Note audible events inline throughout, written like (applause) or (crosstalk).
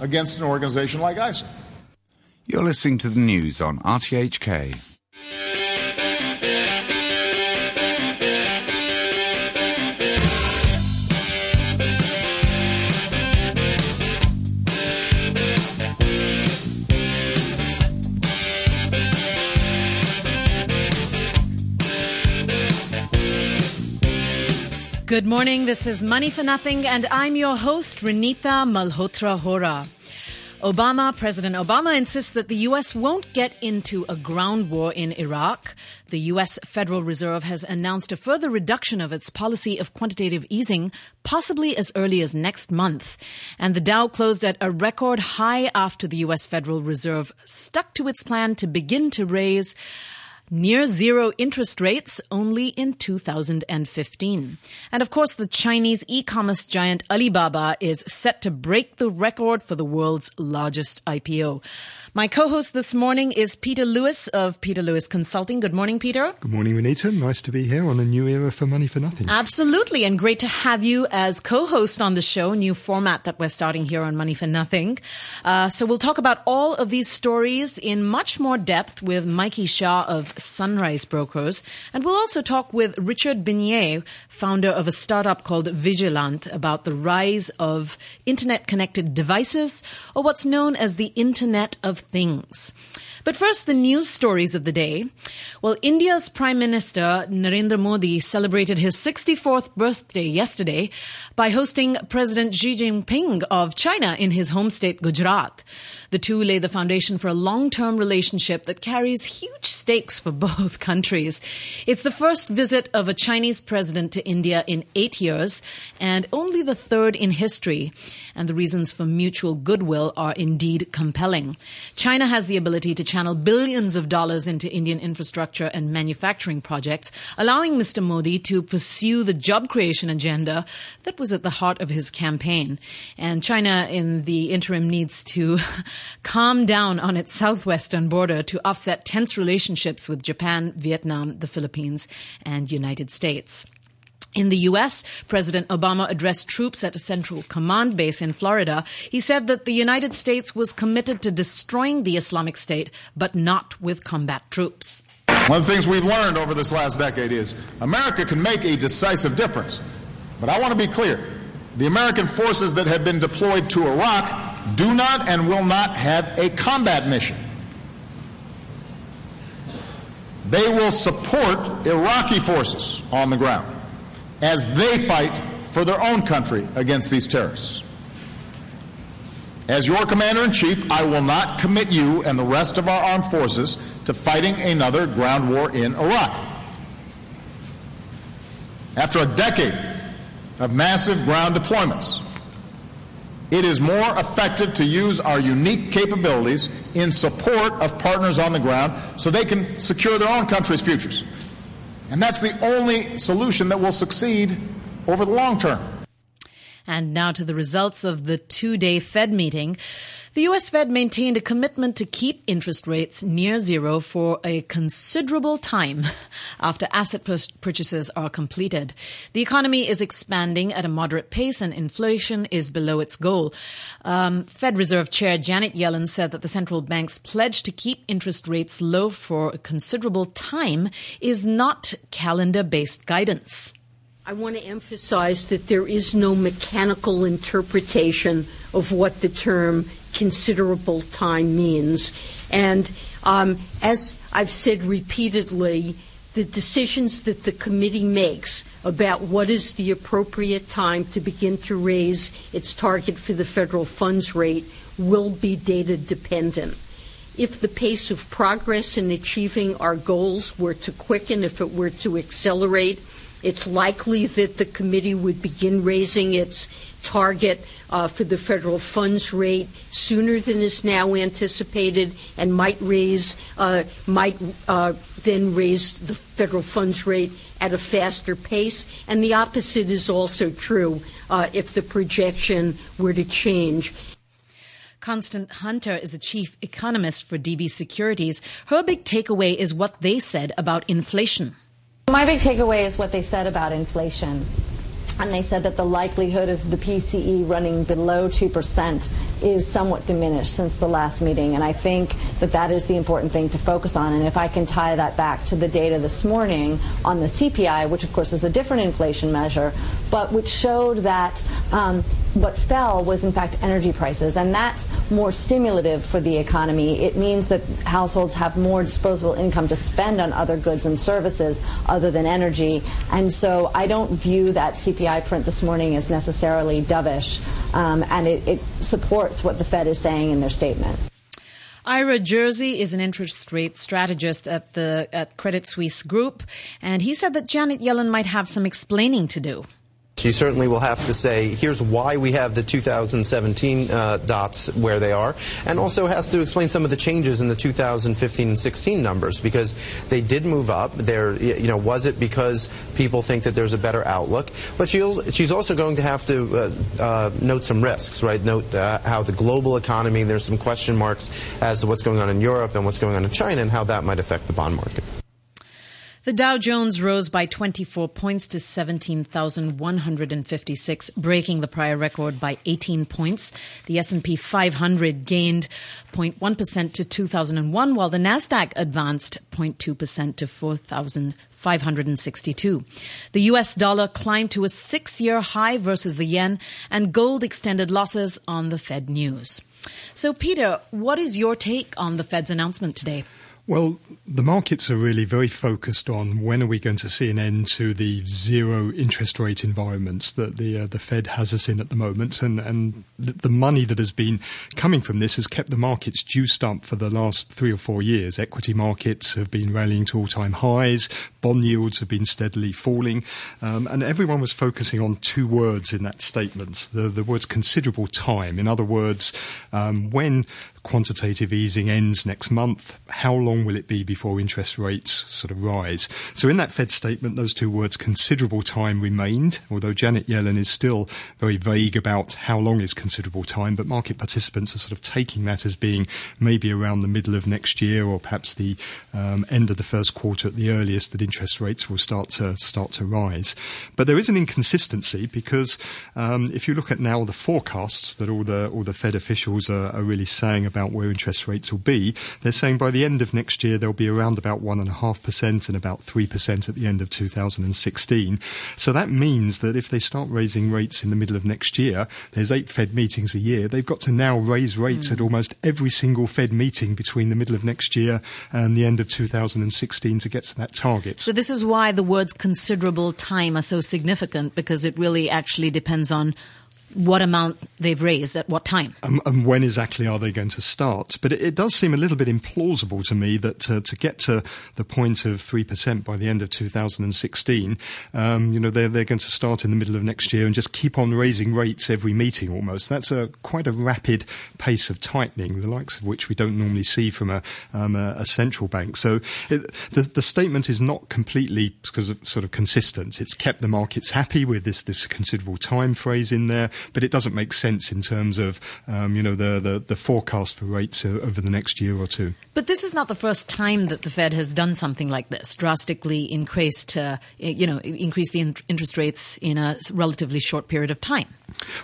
against an organization like ISIL. You're listening to the news on RTHK. Good morning. This is Money for Nothing, and I'm your host, Renita Malhotra Hora. Obama, President Obama insists that the U.S. won't get into a ground war in Iraq. The U.S. Federal Reserve has announced a further reduction of its policy of quantitative easing, possibly as early as next month. And the Dow closed at a record high after the U.S. Federal Reserve stuck to its plan to begin to raise near zero interest rates only in 2015. And of course, the Chinese e-commerce giant Alibaba is set to break the record for the world's largest IPO. My co-host this morning is Peter Lewis of Peter Lewis Consulting. Good morning, Peter. Good morning, Renita. Nice to be here on a new era for Money for Nothing. Absolutely, and great to have you as co-host on the show. New format that we're starting here on Money for Nothing. Uh, so we'll talk about all of these stories in much more depth with Mikey Shah of Sunrise Brokers, and we'll also talk with Richard Binier, founder of a startup called Vigilant, about the rise of internet-connected devices, or what's known as the Internet of things. But first, the news stories of the day. Well, India's Prime Minister Narendra Modi celebrated his 64th birthday yesterday by hosting President Xi Jinping of China in his home state, Gujarat. The two lay the foundation for a long-term relationship that carries huge stakes for both (laughs) countries. It's the first visit of a Chinese president to India in eight years and only the third in history. And the reasons for mutual goodwill are indeed compelling. China has the ability to channel billions of dollars into Indian infrastructure and manufacturing projects, allowing Mr. Modi to pursue the job creation agenda that was at the heart of his campaign. And China in the interim needs to (laughs) calm down on its southwestern border to offset tense relationships with Japan, Vietnam, the Philippines, and United States. In the U.S., President Obama addressed troops at a Central Command base in Florida. He said that the United States was committed to destroying the Islamic State, but not with combat troops. One of the things we've learned over this last decade is America can make a decisive difference. But I want to be clear the American forces that have been deployed to Iraq do not and will not have a combat mission. They will support Iraqi forces on the ground as they fight for their own country against these terrorists. As your commander in chief, I will not commit you and the rest of our armed forces to fighting another ground war in Iraq. After a decade of massive ground deployments, it is more effective to use our unique capabilities in support of partners on the ground so they can secure their own country's futures. And that's the only solution that will succeed over the long term. And now to the results of the two day Fed meeting. The US Fed maintained a commitment to keep interest rates near zero for a considerable time (laughs) after asset purchases are completed. The economy is expanding at a moderate pace and inflation is below its goal. Um, Fed Reserve Chair Janet Yellen said that the central bank's pledge to keep interest rates low for a considerable time is not calendar based guidance. I want to emphasize that there is no mechanical interpretation of what the term considerable time means. And um, as I've said repeatedly, the decisions that the committee makes about what is the appropriate time to begin to raise its target for the federal funds rate will be data dependent. If the pace of progress in achieving our goals were to quicken, if it were to accelerate, it's likely that the committee would begin raising its target uh, for the federal funds rate sooner than is now anticipated, and might raise uh, might uh, then raise the federal funds rate at a faster pace. And the opposite is also true uh, if the projection were to change. Constance Hunter is a chief economist for DB Securities. Her big takeaway is what they said about inflation. My big takeaway is what they said about inflation. And they said that the likelihood of the PCE running below 2% is somewhat diminished since the last meeting. And I think that that is the important thing to focus on. And if I can tie that back to the data this morning on the CPI, which of course is a different inflation measure, but which showed that um, what fell was in fact energy prices. And that's more stimulative for the economy. It means that households have more disposable income to spend on other goods and services other than energy. And so i don't view that cpi print this morning as necessarily dovish. Um, and it, it supports what the fed is saying in their statement. Ira Jersey is an interest rate strategist at the at Credit Suisse Group, and he said that Janet Yellen might have some explaining to do. She certainly will have to say, here's why we have the 2017 uh, dots where they are, and also has to explain some of the changes in the 2015 and 16 numbers because they did move up. There, you know, was it because people think that there's a better outlook? But she's also going to have to uh, uh, note some risks, right? Note uh, how the global economy, there's some question marks as to what's going on in Europe and what's going on in China and how that might affect the bond market. The Dow Jones rose by 24 points to 17,156, breaking the prior record by 18 points. The S&P 500 gained 0.1% to 2001, while the Nasdaq advanced 0.2% to 4,562. The US dollar climbed to a 6-year high versus the yen, and gold extended losses on the Fed news. So Peter, what is your take on the Fed's announcement today? Well, the markets are really very focused on when are we going to see an end to the zero interest rate environments that the uh, the Fed has us in at the moment, and and the money that has been coming from this has kept the markets juiced up for the last three or four years. Equity markets have been rallying to all time highs, bond yields have been steadily falling, um, and everyone was focusing on two words in that statement: the the words considerable time. In other words, um, when quantitative easing ends next month, how long will it be before interest rates sort of rise? So in that Fed statement, those two words, considerable time remained, although Janet Yellen is still very vague about how long is considerable time, but market participants are sort of taking that as being maybe around the middle of next year or perhaps the um, end of the first quarter at the earliest that interest rates will start to start to rise. But there is an inconsistency because um, if you look at now the forecasts that all the all the Fed officials are, are really saying about where interest rates will be. They're saying by the end of next year they'll be around about 1.5% and about 3% at the end of 2016. So that means that if they start raising rates in the middle of next year, there's eight Fed meetings a year, they've got to now raise rates mm. at almost every single Fed meeting between the middle of next year and the end of 2016 to get to that target. So this is why the words considerable time are so significant because it really actually depends on what amount they've raised at what time. Um, and when exactly are they going to start? But it, it does seem a little bit implausible to me that uh, to get to the point of 3% by the end of 2016, um, you know, they're, they're going to start in the middle of next year and just keep on raising rates every meeting almost. That's a quite a rapid pace of tightening, the likes of which we don't normally see from a, um, a, a central bank. So it, the, the statement is not completely sort of consistent. It's kept the markets happy with this, this considerable time phrase in there but it doesn't make sense in terms of um, you know the, the, the forecast for rates over the next year or two. But this is not the first time that the Fed has done something like this, drastically increased uh, you know increase the in- interest rates in a relatively short period of time.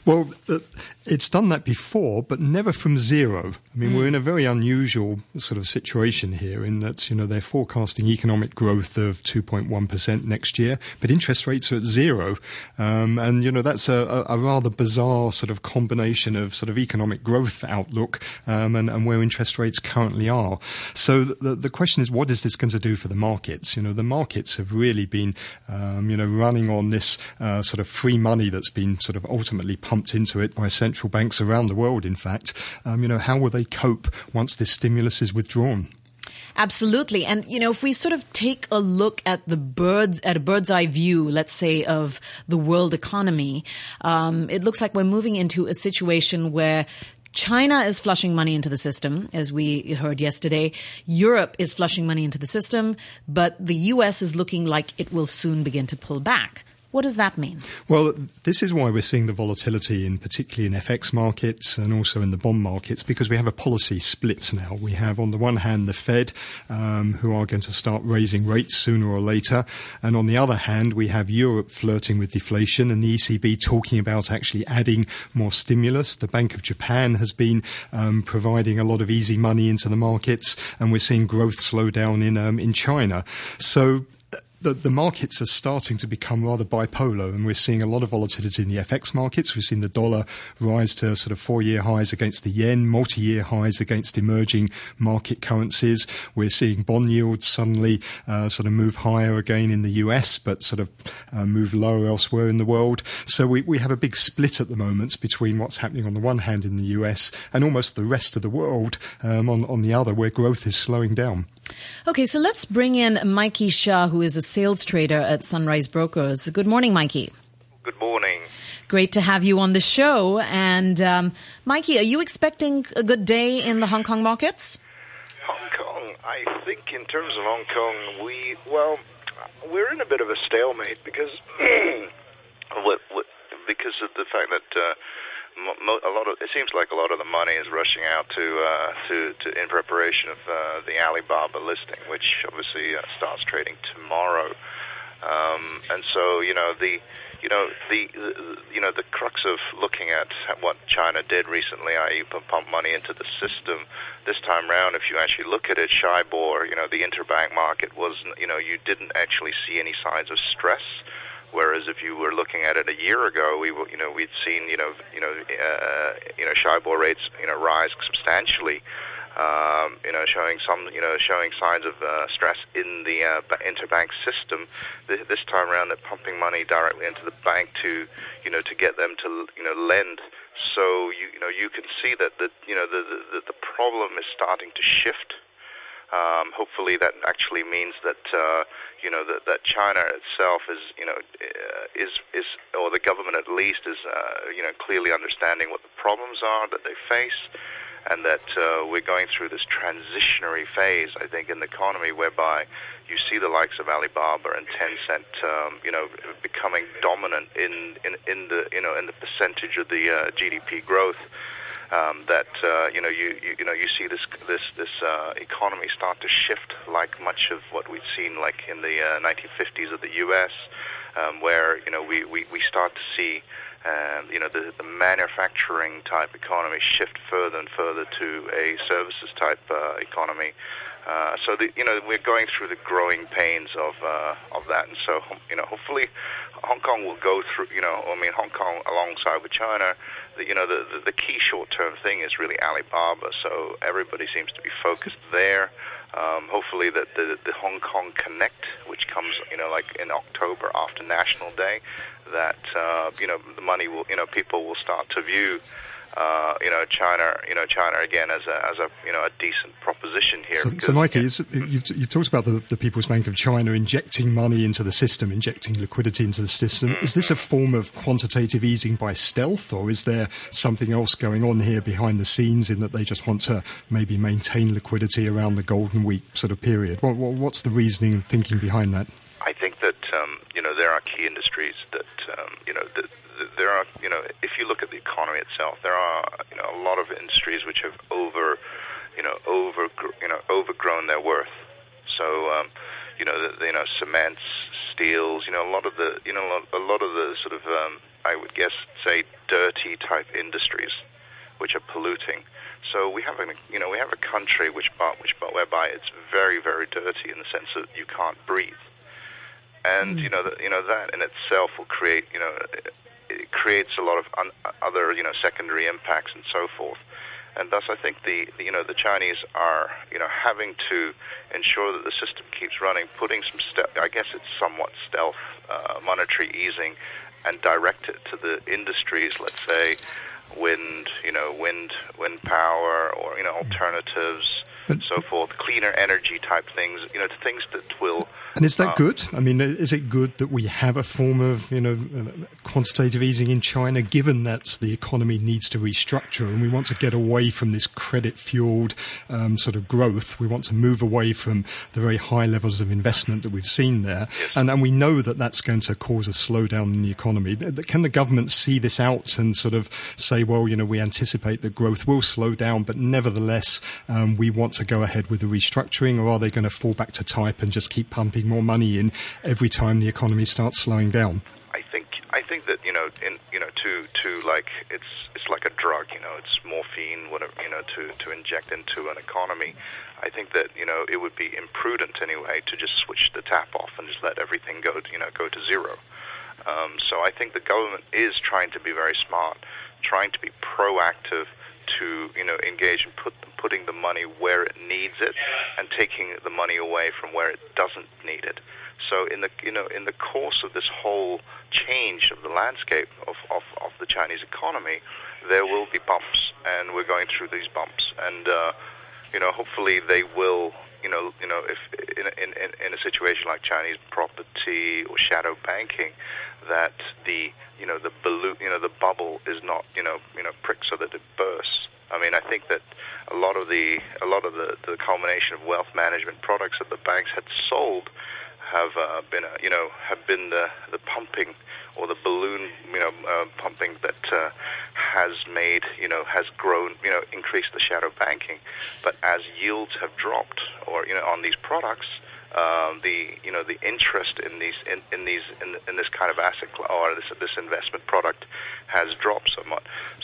Well, uh, it's done that before, but never from zero. I mean, mm. we're in a very unusual sort of situation here in that, you know, they're forecasting economic growth of 2.1% next year, but interest rates are at zero. Um, and, you know, that's a, a, rather bizarre sort of combination of sort of economic growth outlook um, and, and, where interest rates currently are. So the, the question is, what is this going to do for the markets? You know, the markets have really been, um, you know, running on this uh, sort of free money that's been sort of ultimately pumped into it by central banks around the world, in fact, um, you know, how will they cope once this stimulus is withdrawn? Absolutely. And, you know, if we sort of take a look at the birds, at a bird's eye view, let's say, of the world economy, um, it looks like we're moving into a situation where China is flushing money into the system, as we heard yesterday. Europe is flushing money into the system, but the US is looking like it will soon begin to pull back. What does that mean? Well, this is why we're seeing the volatility in particularly in FX markets and also in the bond markets because we have a policy split now. We have on the one hand the Fed, um, who are going to start raising rates sooner or later, and on the other hand we have Europe flirting with deflation and the ECB talking about actually adding more stimulus. The Bank of Japan has been um, providing a lot of easy money into the markets, and we're seeing growth slow down in um, in China. So the, the markets are starting to become rather bipolar, and we're seeing a lot of volatility in the FX markets. We've seen the dollar rise to sort of four year highs against the yen, multi year highs against emerging market currencies. We're seeing bond yields suddenly uh, sort of move higher again in the US, but sort of uh, move lower elsewhere in the world. So we, we have a big split at the moment between what's happening on the one hand in the US and almost the rest of the world um, on, on the other, where growth is slowing down. Okay, so let's bring in Mikey Shah, who is a sales trader at Sunrise Brokers. Good morning, Mikey. Good morning. Great to have you on the show. And um, Mikey, are you expecting a good day in the Hong Kong markets? Hong Kong, I think in terms of Hong Kong, we, well, we're in a bit of a stalemate because, (clears throat) what, because of the fact that uh, a lot of it seems like a lot of the money is rushing out to uh, to, to in preparation of uh, the Alibaba listing, which obviously uh, starts trading tomorrow. Um, and so you know the you know the, the you know the crux of looking at what China did recently, i.e., pump money into the system. This time around, if you actually look at it, Shibor, you know the interbank market was you know you didn't actually see any signs of stress Whereas if you were looking at it a year ago, we you know we'd seen you know you know uh, you know Shibor rates you know rise substantially. Um, you know, showing some, you know, showing signs of uh, stress in the uh, interbank system. This time around, they're pumping money directly into the bank to, you know, to get them to, you know, lend. So you, you know, you can see that the, you know, the the, the problem is starting to shift um, hopefully, that actually means that uh, you know that, that China itself is you know uh, is is or the government at least is uh, you know clearly understanding what the problems are that they face, and that uh, we're going through this transitionary phase. I think in the economy whereby you see the likes of Alibaba and Tencent, um, you know, becoming dominant in, in in the you know in the percentage of the uh, GDP growth um, that uh, you know you, you, you know you see this this this uh, economy start to shift like much of what we've seen like in the uh, 1950s of the U.S., um, where you know we, we, we start to see um, you know the, the manufacturing type economy shift further and further to a services type uh, economy. Uh, so the, you know we're going through the growing pains of uh, of that, and so you know hopefully Hong Kong will go through. You know I mean Hong Kong alongside with China you know, the, the, the key short-term thing is really Alibaba. So everybody seems to be focused there. Um, hopefully, that the, the Hong Kong Connect, which comes, you know, like in October after National Day, that uh, you know the money will, you know, people will start to view uh, you know, China, you know, China again as a, as a, you know, a decent proposition here. So, because, so Mikey, yeah. you've, you've talked about the, the People's Bank of China injecting money into the system, injecting liquidity into the system. Mm-hmm. Is this a form of quantitative easing by stealth, or is there something else going on here behind the scenes in that they just want to maybe maintain liquidity around the Golden Week sort of period? What, what, what's the reasoning and thinking behind that? I think that um, you know there are key industries that um, you know that, that there are you know if you look at the economy itself, there are you know a lot of industries which have over you know over you know overgrown their worth. So um, you know the, you know cements, steels, you know a lot of the you know a lot of the sort of um, I would guess say dirty type industries which are polluting. So we have a you know we have a country which which whereby it's very very dirty in the sense that you can't breathe and mm. you know the, you know that in itself will create you know it creates a lot of un- other you know secondary impacts and so forth. And thus, I think the, the you know the Chinese are you know having to ensure that the system keeps running, putting some stealth. I guess it's somewhat stealth uh, monetary easing, and direct it to the industries. Let's say wind, you know, wind, wind power, or you know, alternatives, and so forth, cleaner energy type things. You know, things that will And is that Uh, good? I mean, is it good that we have a form of, you know, uh, quantitative easing in China, given that the economy needs to restructure and we want to get away from this credit-fueled um, sort of growth? We want to move away from the very high levels of investment that we've seen there, and, and we know that that's going to cause a slowdown in the economy. Can the government see this out and sort of say, well, you know, we anticipate that growth will slow down, but nevertheless, um, we want to go ahead with the restructuring, or are they going to fall back to type and just keep pumping more money in every time the economy starts slowing down? I think I think that you know in you know to to like it's it's like a drug you know it's morphine whatever you know to to inject into an economy. I think that you know it would be imprudent anyway to just switch the tap off and just let everything go you know go to zero. Um, so I think the government is trying to be very smart, trying to be proactive to you know engage and put putting the money where it needs it and taking the money away from where it doesn't need it. So in the you know in the course of this whole change of the landscape of, of, of the Chinese economy, there will be bumps, and we're going through these bumps, and uh, you know hopefully they will you know you know if in in, in a situation like Chinese property or shadow banking, that the you know the balloon you know the bubble is not you know you know pricked so that it bursts. I mean, I think that a lot of the a lot of the, the culmination of wealth management products that the banks had sold have uh, been, uh, you know, have been the, the pumping or the balloon, you know, uh, pumping that uh, has made, you know, has grown, you know, increased the shadow banking. But as yields have dropped, or you know, on these products, um, the you know the interest in these in, in these in, in this kind of asset or this this investment product has dropped somewhat.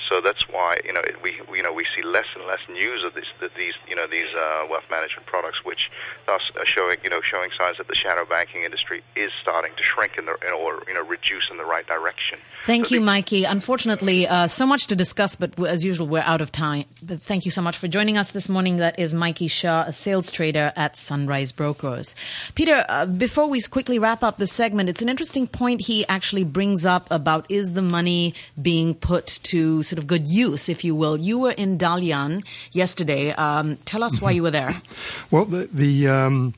So that's why you know it, we you know we see less and less news of these these you know these uh, wealth management products, which thus are showing you know showing signs that the shadow banking industry is starting to shrink in the or you know reduce in the right direction. Thank So you, the- Mikey. Unfortunately, uh, so much to discuss, but as usual, we're out of time. But thank you so much for joining us this morning. That is Mikey Shah, a sales trader at Sunrise Brokers. Peter, uh, before we quickly wrap up the segment, it's an interesting point he actually brings up about is the money being put to sort of good use, if you will. You were in Dalian yesterday. Um, tell us why you were there. (laughs) Well, the, the um,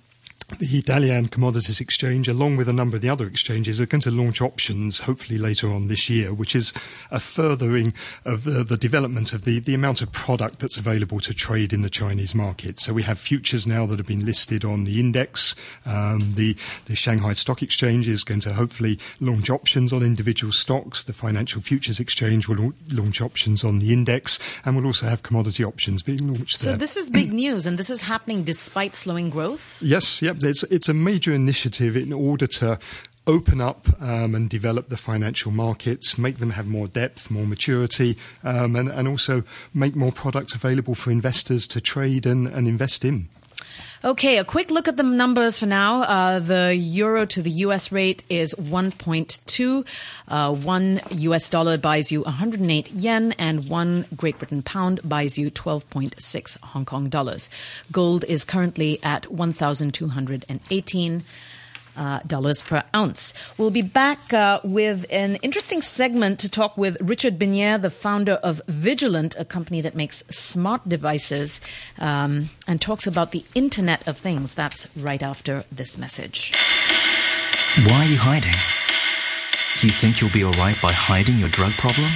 the Dalian Commodities Exchange, along with a number of the other exchanges, are going to launch options hopefully later on this year, which is a furthering of the, the development of the, the amount of product that's available to trade in the Chinese market. So we have futures now that have been listed on the index. Um, the, the Shanghai Stock Exchange is going to hopefully launch options on individual stocks. The Financial Futures Exchange will launch options on the index, and we'll also have commodity options being launched So there. this is big news, and this is happening despite slowing growth. Yes, yep. It's, it's a major initiative in order to open up um, and develop the financial markets, make them have more depth, more maturity, um, and, and also make more products available for investors to trade and, and invest in. Okay, a quick look at the numbers for now. Uh, the euro to the US rate is 1.2. Uh, one US dollar buys you 108 yen, and one Great Britain pound buys you 12.6 Hong Kong dollars. Gold is currently at 1,218 uh, dollars per ounce. We'll be back uh, with an interesting segment to talk with Richard Binier, the founder of Vigilant, a company that makes smart devices um, and talks about the Internet of Things. That's right after this message. Why are you hiding? You think you'll be alright by hiding your drug problem?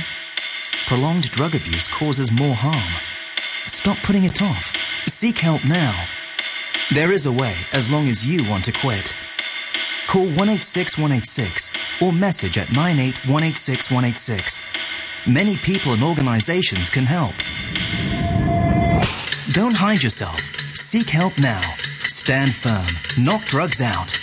Prolonged drug abuse causes more harm. Stop putting it off. Seek help now. There is a way as long as you want to quit. Call 186 186 or message at 98 186 186. Many people and organizations can help. Don't hide yourself. Seek help now. Stand firm. Knock drugs out.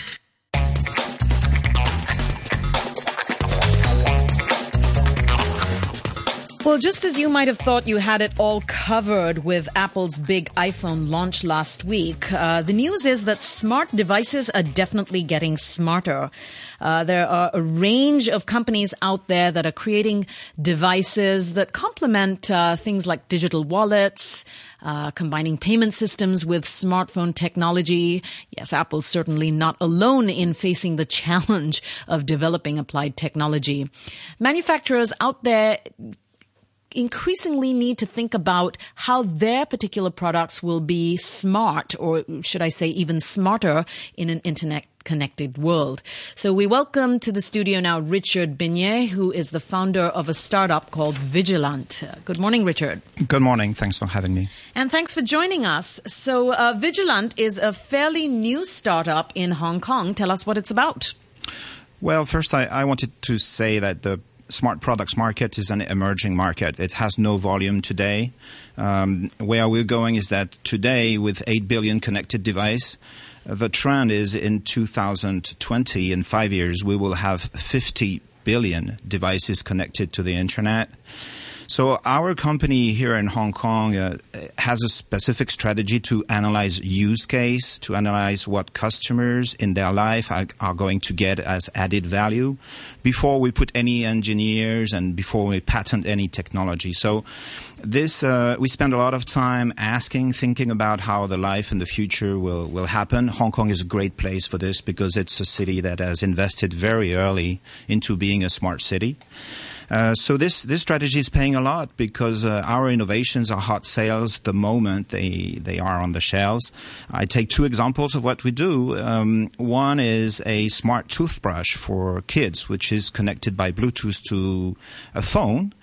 Well, just as you might have thought you had it all covered with Apple's big iPhone launch last week, uh, the news is that smart devices are definitely getting smarter. Uh, there are a range of companies out there that are creating devices that complement uh, things like digital wallets, uh, combining payment systems with smartphone technology. Yes, Apple's certainly not alone in facing the (laughs) challenge of developing applied technology. Manufacturers out there increasingly need to think about how their particular products will be smart, or should I say even smarter in an internet connected world. So we welcome to the studio now Richard Binet, who is the founder of a startup called Vigilant. Good morning, Richard. Good morning. Thanks for having me. And thanks for joining us. So uh, Vigilant is a fairly new startup in Hong Kong. Tell us what it's about. Well, first, I, I wanted to say that the smart products market is an emerging market. It has no volume today. Um, where we're going is that today, with 8 billion connected devices, the trend is in 2020, in five years, we will have 50 billion devices connected to the internet. So our company here in Hong Kong uh, has a specific strategy to analyze use case, to analyze what customers in their life are, are, going to get as added value before we put any engineers and before we patent any technology. So this uh, we spend a lot of time asking, thinking about how the life in the future will will happen. Hong Kong is a great place for this because it's a city that has invested very early into being a smart city. Uh, so this this strategy is paying a lot because uh, our innovations are hot sales the moment they they are on the shelves. I take two examples of what we do. Um, one is a smart toothbrush for kids, which is connected by Bluetooth to a phone,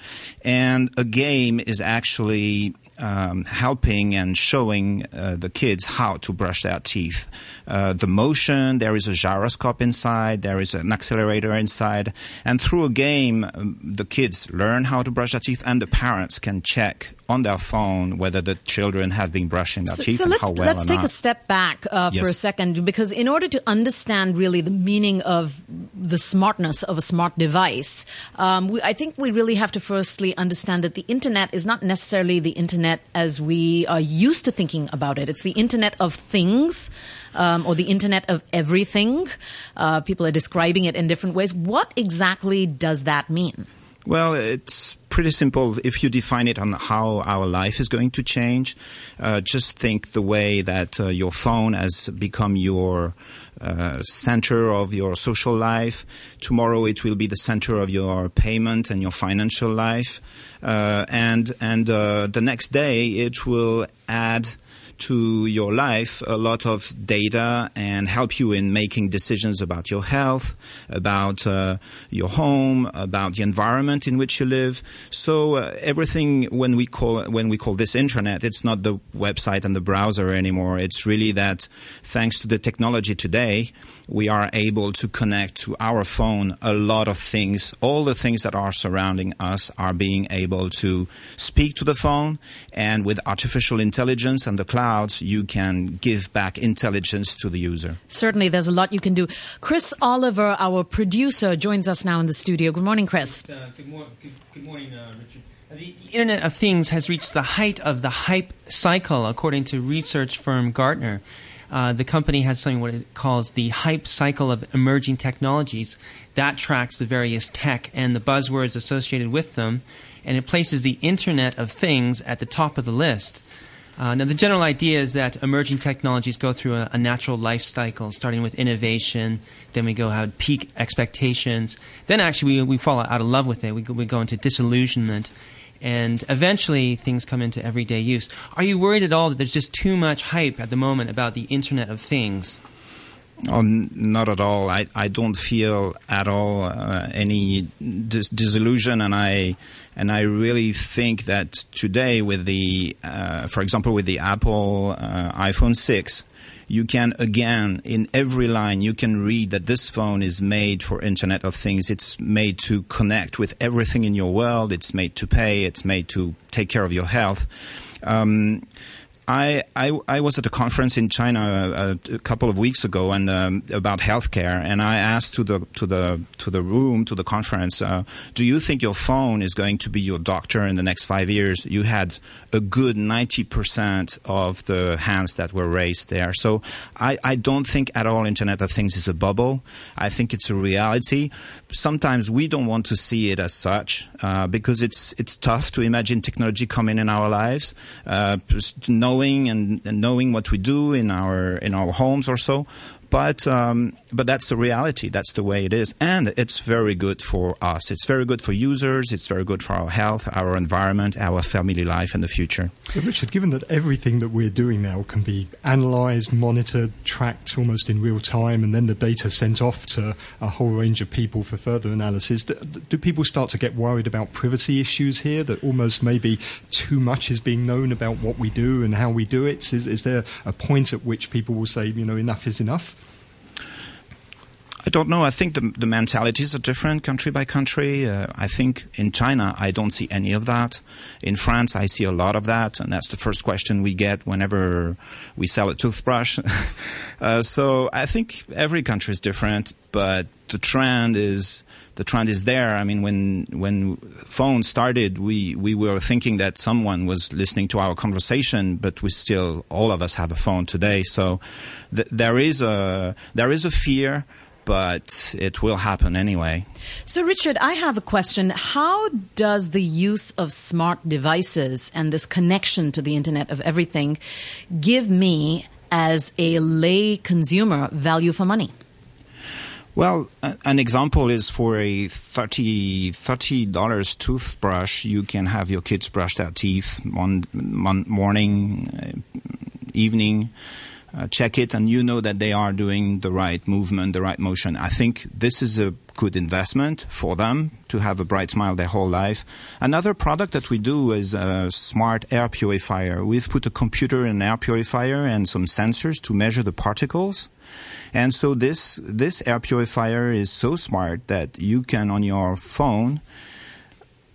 and a game is actually um, helping and showing uh, the kids how to brush their teeth. Uh, the motion, there is a gyroscope inside, there is an accelerator inside, and through a game, um, the kids learn how to brush their teeth, and the parents can check on their phone whether the children have been brushing their so, teeth so and let's, how well let's take not. a step back uh, yes. for a second because in order to understand really the meaning of the smartness of a smart device um, we, i think we really have to firstly understand that the internet is not necessarily the internet as we are used to thinking about it it's the internet of things um, or the internet of everything uh, people are describing it in different ways what exactly does that mean well, it's pretty simple. If you define it on how our life is going to change, uh, just think the way that uh, your phone has become your uh, center of your social life. Tomorrow it will be the center of your payment and your financial life. Uh, and and uh, the next day it will add to your life a lot of data and help you in making decisions about your health, about uh, your home, about the environment in which you live. So uh, everything when we call when we call this internet, it's not the website and the browser anymore. It's really that thanks to the technology today, we are able to connect to our phone a lot of things. All the things that are surrounding us are being able to speak to the phone, and with artificial intelligence and the cloud clouds, you can give back intelligence to the user. Certainly, there's a lot you can do. Chris Oliver, our producer, joins us now in the studio. Good morning, Chris. Uh, good, mor- good, good, morning, uh, Richard. The, the Internet of Things has reached the height of the hype cycle, according to research firm Gartner. Uh, the company has something what it calls the hype cycle of emerging technologies. That tracks the various tech and the buzzwords associated with them, and it places the Internet of Things at the top of the list. Uh, now, the general idea is that emerging technologies go through a, a, natural life cycle, starting with innovation, then we go out peak expectations, then actually we, we fall out of love with it, we go, we go into disillusionment, and eventually things come into everyday use. Are you worried at all that there's just too much hype at the moment about the Internet of Things? Oh, not at all. I, I don't feel at all uh, any dis- disillusion, and I and I really think that today, with the, uh, for example, with the Apple uh, iPhone six, you can again in every line you can read that this phone is made for Internet of Things. It's made to connect with everything in your world. It's made to pay. It's made to take care of your health. Um, I, I, I, was at a conference in China a, a couple of weeks ago and um, about healthcare, and I asked to the to the to the room to the conference, uh, do you think your phone is going to be your doctor in the next five years? You had a good ninety percent of the hands that were raised there. So I, I don't think at all Internet of Things is a bubble. I think it's a reality. Sometimes we don't want to see it as such uh, because it's it's tough to imagine technology coming in our lives. Uh, and, and, knowing what we do in our in our homes or so. But um, but that's the reality. That's the way it is, and it's very good for us. It's very good for users. It's very good for our health, our environment, our family life in the future. So, Richard, given that everything that we're doing now can be analysed, monitored, tracked almost in real time, and then the data sent off to a whole range of people for further analysis, do, do people start to get worried about privacy issues here? That almost maybe too much is being known about what we do and how we do it? Is, is there a point at which people will say, you know, enough is enough? I don't know. I think the, the mentalities are different country by country. Uh, I think in China, I don't see any of that. In France, I see a lot of that, and that's the first question we get whenever we sell a toothbrush. (laughs) uh, so I think every country is different, but the trend is the trend is there. I mean, when when phones started, we we were thinking that someone was listening to our conversation, but we still all of us have a phone today. So th- there is a there is a fear but it will happen anyway. So, Richard, I have a question. How does the use of smart devices and this connection to the Internet of Everything give me, as a lay consumer, value for money? Well, an example is for a 30 dollars toothbrush, you can have your kids brush their teeth one, one morning, uh, evening uh, check it and you know that they are doing the right movement, the right motion. I think this is a good investment for them to have a bright smile their whole life. Another product that we do is a smart air purifier. We've put a computer in an air purifier and some sensors to measure the particles. And so this, this air purifier is so smart that you can on your phone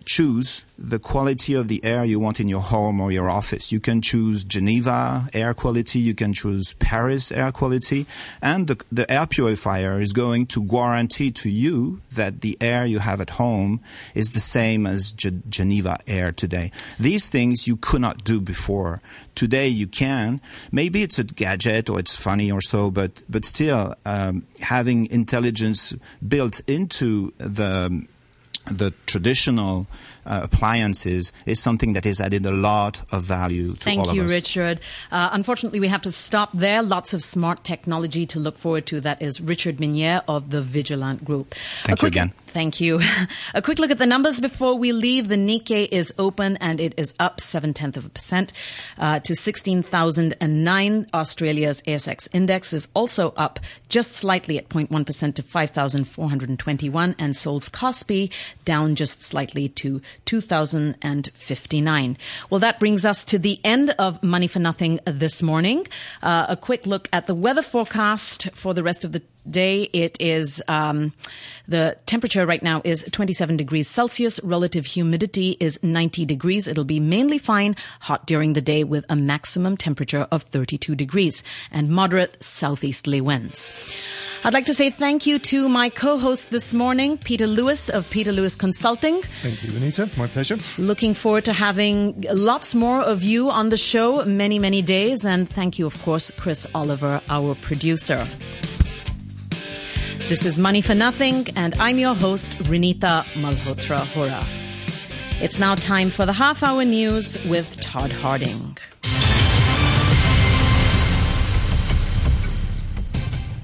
choose the quality of the air you want in your home or your office. You can choose Geneva air quality, you can choose Paris air quality, and the, the air purifier is going to guarantee to you that the air you have at home is the same as G- Geneva air today. These things you could not do before. Today you can. Maybe it's a gadget or it's funny or so, but but still um, having intelligence built into the the traditional uh, appliances is something that has added a lot of value to Thank all of you, us. Richard. Uh, unfortunately, we have to stop there. Lots of smart technology to look forward to. That is Richard Minier of the Vigilant Group. Thank you again. Thank you. (laughs) a quick look at the numbers before we leave. The Nikkei is open and it is up seven tenths of a percent uh, to 16,009. Australia's ASX index is also up just slightly at 0.1% to 5,421 and Seoul's Kospi down just slightly to 2,059. Well, that brings us to the end of Money for Nothing this morning. Uh, a quick look at the weather forecast for the rest of the day. It is um, the temperature right now is 27 degrees Celsius. Relative humidity is 90 degrees. It'll be mainly fine, hot during the day with a maximum temperature of 32 degrees and moderate southeasterly winds. I'd like to say thank you to my co-host this morning, Peter Lewis of Peter Lewis Consulting. Thank you, Anita. My pleasure. Looking forward to having lots more of you on the show many, many days. And thank you, of course, Chris Oliver, our producer. This is Money for Nothing, and I'm your host, Renita Malhotra Hora. It's now time for the half hour news with Todd Harding.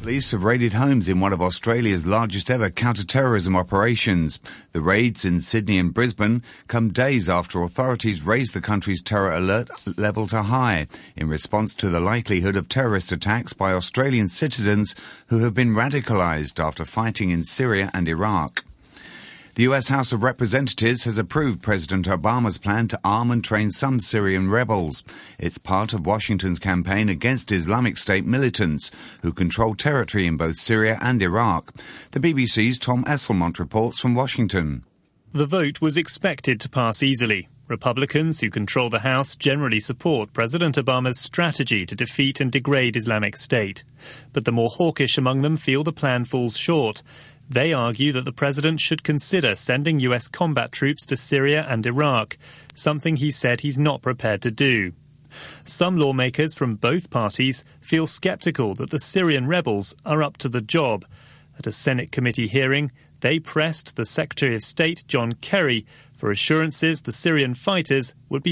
Police have raided homes in one of Australia's largest ever counter-terrorism operations. The raids in Sydney and Brisbane come days after authorities raised the country's terror alert level to high in response to the likelihood of terrorist attacks by Australian citizens who have been radicalised after fighting in Syria and Iraq. The US House of Representatives has approved President Obama's plan to arm and train some Syrian rebels. It's part of Washington's campaign against Islamic State militants who control territory in both Syria and Iraq. The BBC's Tom Esslemont reports from Washington. The vote was expected to pass easily. Republicans who control the House generally support President Obama's strategy to defeat and degrade Islamic State. But the more hawkish among them feel the plan falls short. They argue that the president should consider sending US combat troops to Syria and Iraq, something he said he's not prepared to do. Some lawmakers from both parties feel skeptical that the Syrian rebels are up to the job. At a Senate committee hearing, they pressed the Secretary of State John Kerry for assurances the Syrian fighters would be